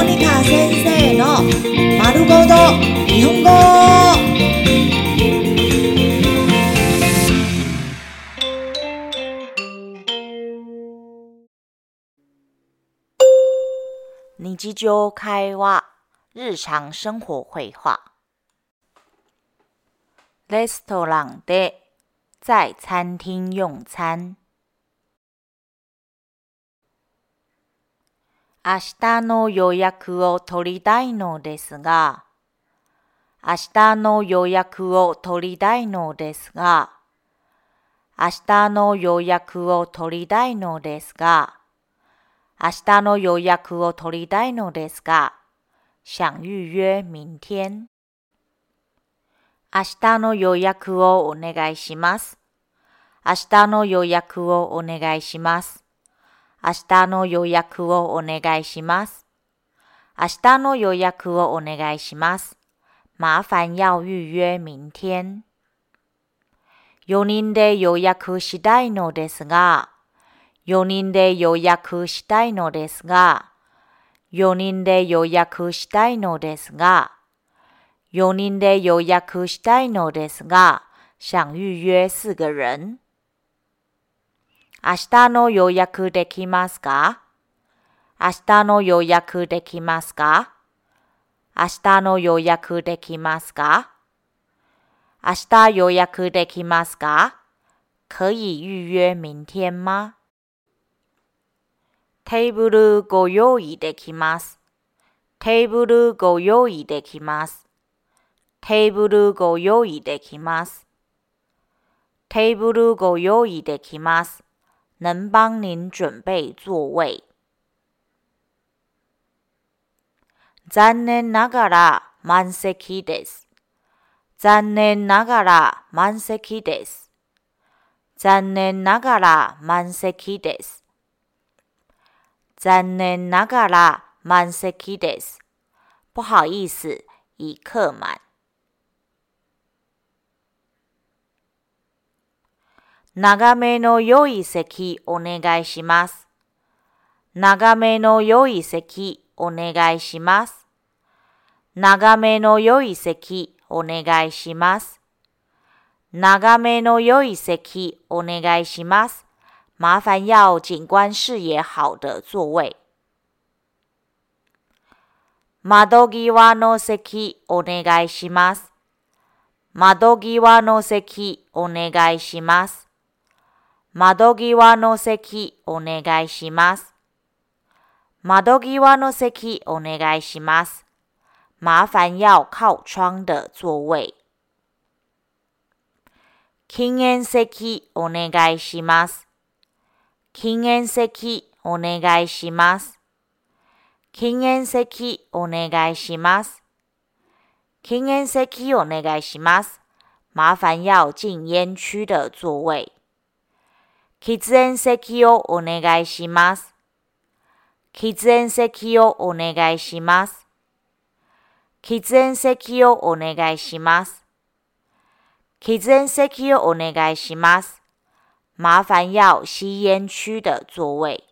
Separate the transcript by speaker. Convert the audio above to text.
Speaker 1: モニカ先生の丸ごと日本語。
Speaker 2: 日常会話、日常生活会話。レストランで、在餐廳用餐。 明日の予約を取りたいのですが、明日の予約を取りたいのですが、明日の予約を取りたいのですが、明日の予約を取りたいのですが、想預約明天。明日の予約をお願いします。明日の予約をお願いします。明日の予約をお願いします。明日の予約をお願いします。麻煩要預約明天。4人で予約したいのですが、4人で予約したいのですが、4人で予約したいのですが、4人で予約したいのですが、想預約四個人。明日の予約できますか？明日の予約できますか？明日の予約できますか？明日予約できますか？可以預約明天嗎テーブルご用意できます。テーブルご用意できます。テーブルご用意できます。テーブルご用意できます。能帮您準備座位。残念ながら満席です。残念ながら満席です。残念ながら満席です。残念ながら満席です。不好意思，已客滿。 長めの良い席お願いします。長めの良い席お願いします。長めの良い席お願いします。長めの良い席お願いします。麻烦要景观视野好的座位。窓際の席お願いします。窓際の席お願いします。窓際の席お願いします。窓際の席お願いします。麻烦要靠窗的座位。禁煙席お願いします。禁煙席お願いします。禁煙席お願いします。禁煙席お願いします。麻烦要禁煙區的座位。喫煙席をお願いします。喫煙席をお願いします。喫煙席をお願いします。喫煙席をお願いします。麻烦要吸煙区的座位。